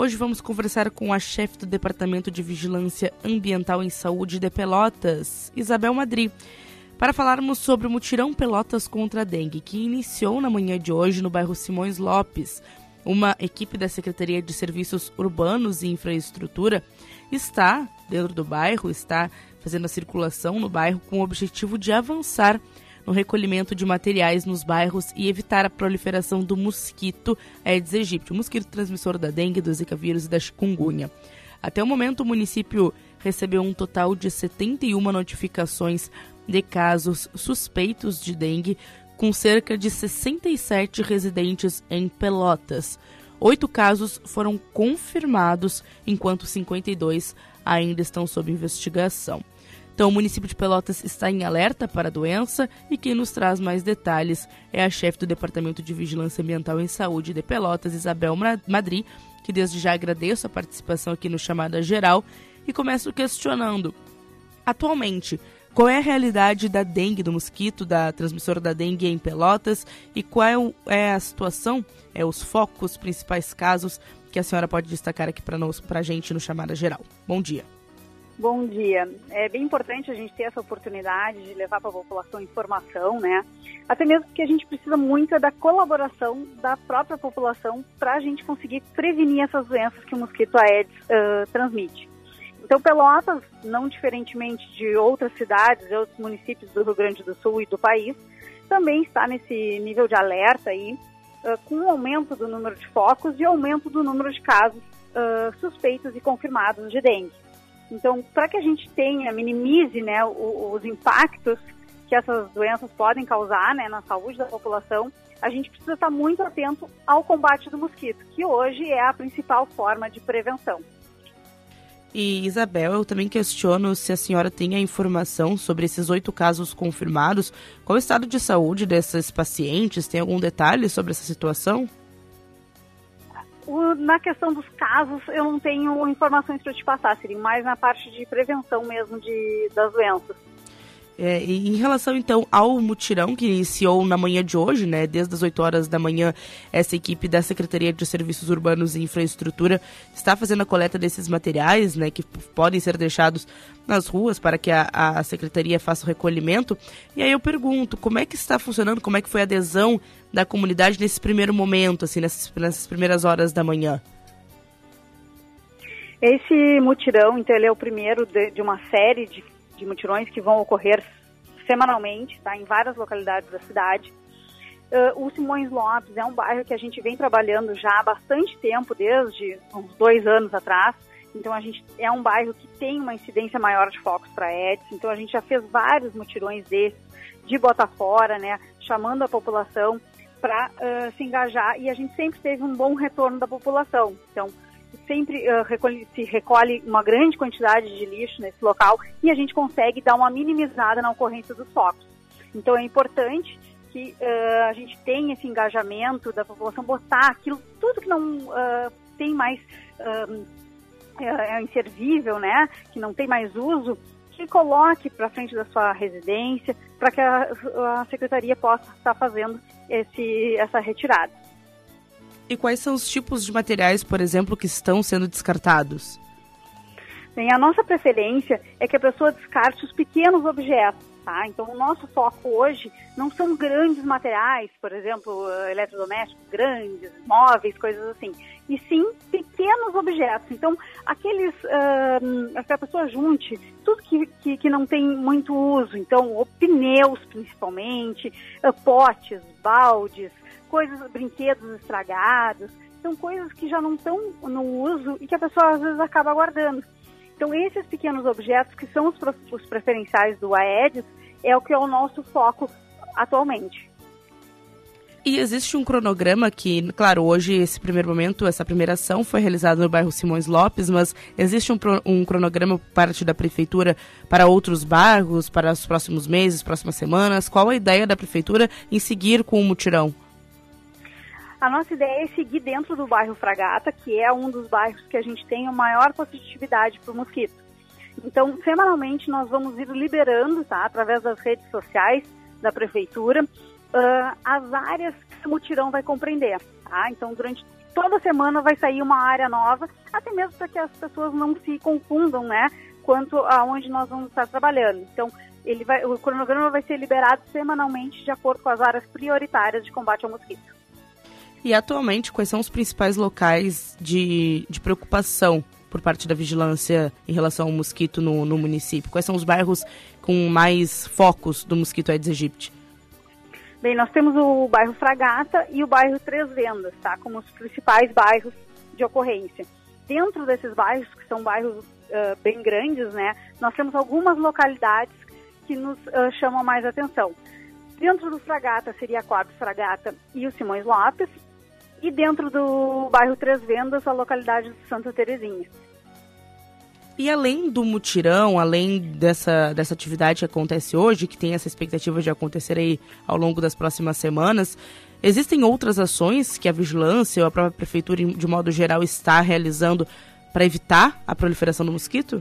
Hoje vamos conversar com a chefe do Departamento de Vigilância Ambiental em Saúde de Pelotas, Isabel Madri, para falarmos sobre o mutirão Pelotas contra a dengue, que iniciou na manhã de hoje no bairro Simões Lopes. Uma equipe da Secretaria de Serviços Urbanos e Infraestrutura está dentro do bairro, está fazendo a circulação no bairro com o objetivo de avançar no recolhimento de materiais nos bairros e evitar a proliferação do mosquito Aedes aegypti, o mosquito transmissor da dengue, do zika vírus e da chikungunya. Até o momento, o município recebeu um total de 71 notificações de casos suspeitos de dengue, com cerca de 67 residentes em Pelotas. Oito casos foram confirmados, enquanto 52 ainda estão sob investigação. Então, o município de Pelotas está em alerta para a doença e quem nos traz mais detalhes é a chefe do Departamento de Vigilância Ambiental em Saúde de Pelotas, Isabel Madri, que desde já agradeço a participação aqui no Chamada Geral e começo questionando. Atualmente, qual é a realidade da dengue, do mosquito, da transmissora da dengue em Pelotas e qual é a situação, é, os focos, principais casos que a senhora pode destacar aqui para a gente no Chamada Geral. Bom dia. Bom dia. É bem importante a gente ter essa oportunidade de levar para a população informação, né? Até mesmo porque a gente precisa muito da colaboração da própria população para a gente conseguir prevenir essas doenças que o mosquito Aedes uh, transmite. Então, Pelotas, não diferentemente de outras cidades e outros municípios do Rio Grande do Sul e do país, também está nesse nível de alerta aí, uh, com o aumento do número de focos e aumento do número de casos uh, suspeitos e confirmados de dengue. Então, para que a gente tenha, minimize né, os, impactos que essas doenças podem causar né, na saúde da população, a gente precisa estar muito atento ao combate do mosquito, que hoje é a principal forma de prevenção. E Isabel, eu também questiono se a senhora tem a informação sobre esses oito casos confirmados. Qual o estado de saúde desses pacientes? Tem algum detalhe sobre essa situação? O, na questão dos casos, eu não tenho informações para te passar, seria mais na parte de prevenção mesmo de, das doenças. É, em relação então ao mutirão que iniciou na manhã de hoje, né, desde as 8 horas da manhã, essa equipe da Secretaria de Serviços Urbanos e Infraestrutura está fazendo a coleta desses materiais, né, que podem ser deixados nas ruas para que a, a secretaria faça o recolhimento. E aí eu pergunto, como é que está funcionando, como é que foi a adesão da comunidade nesse primeiro momento, assim, nessas, nessas primeiras horas da manhã? Esse mutirão, então, ele é o primeiro de, de uma série de de mutirões que vão ocorrer semanalmente, tá, em várias localidades da cidade. Uh, o Simões Lopes é um bairro que a gente vem trabalhando já há bastante tempo, desde uns dois anos atrás. Então a gente é um bairro que tem uma incidência maior de focos para EDS. Então a gente já fez vários mutirões desses de bota fora, né, chamando a população para uh, se engajar e a gente sempre teve um bom retorno da população. Então sempre uh, recolhe, se recolhe uma grande quantidade de lixo nesse local e a gente consegue dar uma minimizada na ocorrência dos focos. Então é importante que uh, a gente tenha esse engajamento da população, botar aquilo, tudo que não uh, tem mais, é, é inservível, né, que não tem mais uso, que coloque para frente da sua residência, para que a, a secretaria possa estar fazendo esse, essa retirada. E quais são os tipos de materiais, por exemplo, que estão sendo descartados? Bem, a nossa preferência é que a pessoa descarte os pequenos objetos, tá? Então, o nosso foco hoje não são grandes materiais, por exemplo, eletrodomésticos grandes, móveis, coisas assim, e sim pequenos objetos. Então, aqueles uh, que a pessoa junte tudo que, que, que, não tem muito uso, então, pneus principalmente, uh, potes, baldes, coisas, brinquedos estragados, são coisas que já não estão no uso e que a pessoa às vezes acaba guardando. Então, esses pequenos objetos, que são os, preferenciais do Aedes, é o que é o nosso foco atualmente. E existe um cronograma que, claro, hoje, esse primeiro momento, essa primeira ação foi realizada no bairro Simões Lopes, mas existe um, um cronograma parte da prefeitura para outros bairros, para os próximos meses, próximas semanas? Qual a ideia da prefeitura em seguir com o mutirão? A nossa ideia é seguir dentro do bairro Fragata, que é um dos bairros que a gente tem a maior positividade para o mosquito. Então, semanalmente, nós vamos ir liberando, tá, através das redes sociais da prefeitura, uh, as áreas que o mutirão vai compreender. Tá? Então, durante toda semana vai sair uma área nova, até mesmo para que as pessoas não se confundam, né, quanto aonde nós vamos estar trabalhando. Então, ele vai, o cronograma vai ser liberado semanalmente de acordo com as áreas prioritárias de combate ao mosquito. E atualmente, quais são os principais locais de, de preocupação por parte da vigilância em relação ao mosquito no, no município? Quais são os bairros com mais focos do mosquito Aedes aegypti? Bem, nós temos o bairro Fragata e o bairro Três Vendas, tá? Como os principais bairros de ocorrência. Dentro desses bairros, que são bairros uh, bem grandes, né? Nós temos algumas localidades que nos uh, chamam mais atenção. Dentro do Fragata seria a Coab Fragata e o Simões Lopes, e dentro do bairro Três Vendas, a localidade de Santa Terezinha. E além do mutirão, além dessa, dessa atividade que acontece hoje, que tem essa expectativa de acontecer aí ao longo das próximas semanas, existem outras ações que a vigilância ou a própria prefeitura, de modo geral, está realizando para evitar a proliferação do mosquito?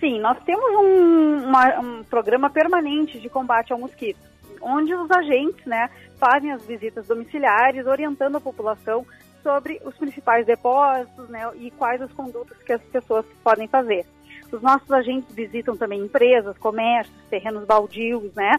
Sim, nós temos um, uma, um programa permanente de combate ao mosquito, onde os agentes né, fazem as visitas domiciliares, orientando a população sobre os principais depósitos né, e quais as condutas que as pessoas podem fazer. Os nossos agentes visitam também empresas, comércios, terrenos baldios, né?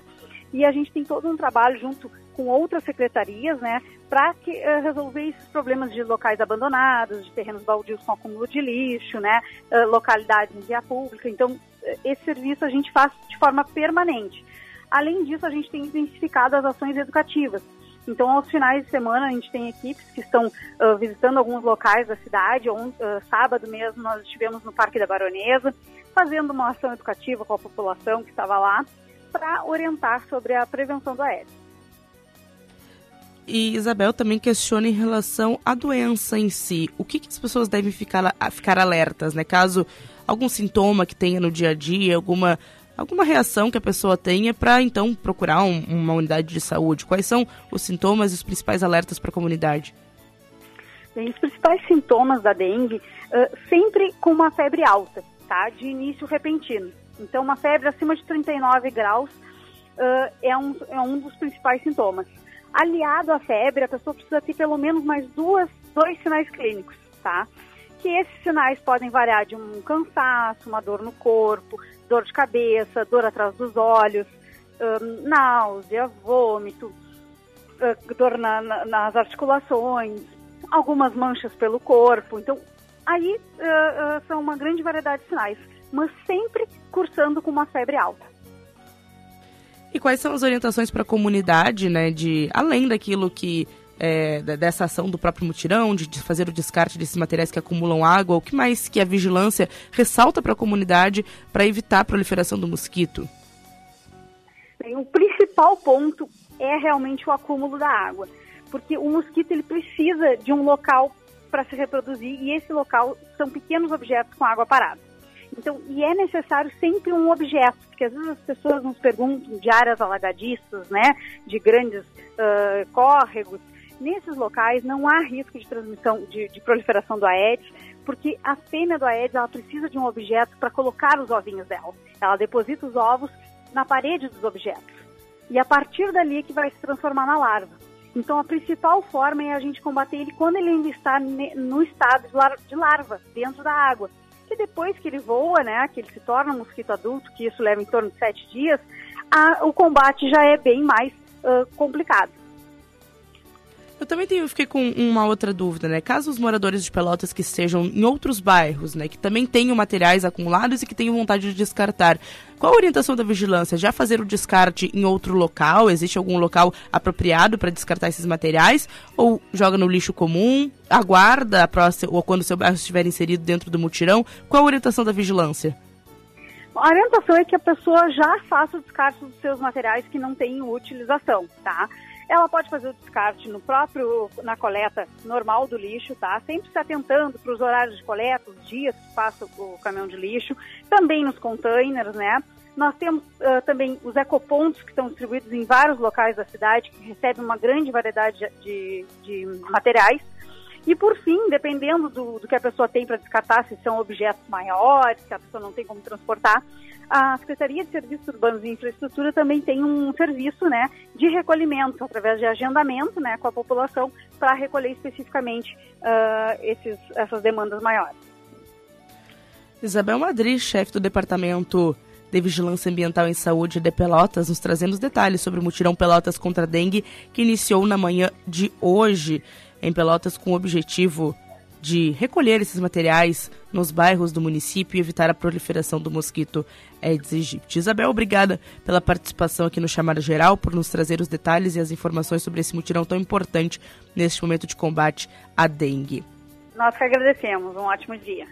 E a gente tem todo um trabalho junto com outras secretarias, né, para uh, resolver esses problemas de locais abandonados, de terrenos baldios com acúmulo de lixo, né, uh, localidades em via pública. Então, uh, esse serviço a gente faz de forma permanente. Além disso, a gente tem intensificado as ações educativas. Então, aos finais de semana, a gente tem equipes que estão uh, visitando alguns locais da cidade. On, uh, sábado mesmo, nós estivemos no Parque da Baronesa, fazendo uma ação educativa com a população que estava lá, para orientar sobre a prevenção do Aedes. E Isabel também questiona em relação à doença em si. O que, que as pessoas devem ficar, ficar alertas, né? Caso algum sintoma que tenha no dia a dia, alguma alguma reação que a pessoa tenha para então procurar um, uma unidade de saúde? Quais são os sintomas e os principais alertas para a comunidade? Bem, os principais sintomas da dengue, uh, sempre com uma febre alta, tá? De início repentino. Então, uma febre acima de 39 graus uh, é, um, é um dos principais sintomas. Aliado à febre, a pessoa precisa ter pelo menos mais duas, dois sinais clínicos, tá? Que esses sinais podem variar de um cansaço, uma dor no corpo, dor de cabeça, dor atrás dos olhos, um, náusea, vômito, uh, dor na, na, nas articulações, algumas manchas pelo corpo. Então, aí uh, uh, são uma grande variedade de sinais, mas sempre cursando com uma febre alta. E quais são as orientações para a comunidade, né, de além daquilo que é, dessa ação do próprio mutirão, de, fazer o descarte desses materiais que acumulam água, o que mais que a vigilância ressalta para a comunidade para evitar a proliferação do mosquito? Bem, o principal ponto é realmente o acúmulo da água, porque o mosquito ele precisa de um local para se reproduzir e esse local são pequenos objetos com água parada. Então, e é necessário sempre um objeto, porque às vezes as pessoas nos perguntam de áreas alagadiças, né, de grandes uh, córregos, Nesses locais não há risco de transmissão, de, de proliferação do Aedes, porque a fêmea do Aedes ela precisa de um objeto para colocar os ovinhos dela. Ela deposita os ovos na parede dos objetos. E a partir dali é que vai se transformar na larva. Então a principal forma é a gente combater ele quando ele ainda está no estado de larva, dentro da água. Que depois que ele voa, né, que ele se torna um mosquito adulto, que isso leva em torno de sete dias, a, o combate já é bem mais uh, complicado. Eu também tenho, fiquei com uma outra dúvida, né? Caso os moradores de Pelotas que estejam em outros bairros, né, que também tenham materiais acumulados e que tenham vontade de descartar, qual a orientação da vigilância? Já fazer o descarte em outro local? Existe algum local apropriado para descartar esses materiais? Ou joga no lixo comum? Aguarda a próxima, ou quando o seu bairro estiver inserido dentro do mutirão? Qual a orientação da vigilância? A orientação é que a pessoa já faça o descarte dos seus materiais que não têm utilização, tá? Ela pode fazer o descarte no próprio, na coleta normal do lixo, tá? Sempre se atentando para os horários de coleta, os dias que passa o caminhão de lixo, também nos containers, né? Nós temos uh, também os ecopontos que estão distribuídos em vários locais da cidade, que recebem uma grande variedade de, de materiais. E por fim, dependendo do, do que a pessoa tem para descartar, se são objetos maiores, se a pessoa não tem como transportar, a Secretaria de Serviços Urbanos e Infraestrutura também tem um serviço né, de recolhimento, através de agendamento né, com a população, para recolher especificamente uh, esses, essas demandas maiores. Isabel Madri, chefe do Departamento de Vigilância Ambiental em Saúde de Pelotas, nos trazendo os detalhes sobre o mutirão Pelotas contra a dengue, que iniciou na manhã de hoje em Pelotas com o objetivo de recolher esses materiais nos bairros do município e evitar a proliferação do mosquito Aedes aegypti. Isabel, obrigada pela participação aqui no Chamada Geral, por nos trazer os detalhes e as informações sobre esse mutirão tão importante neste momento de combate à dengue. Nós que agradecemos. Um ótimo dia.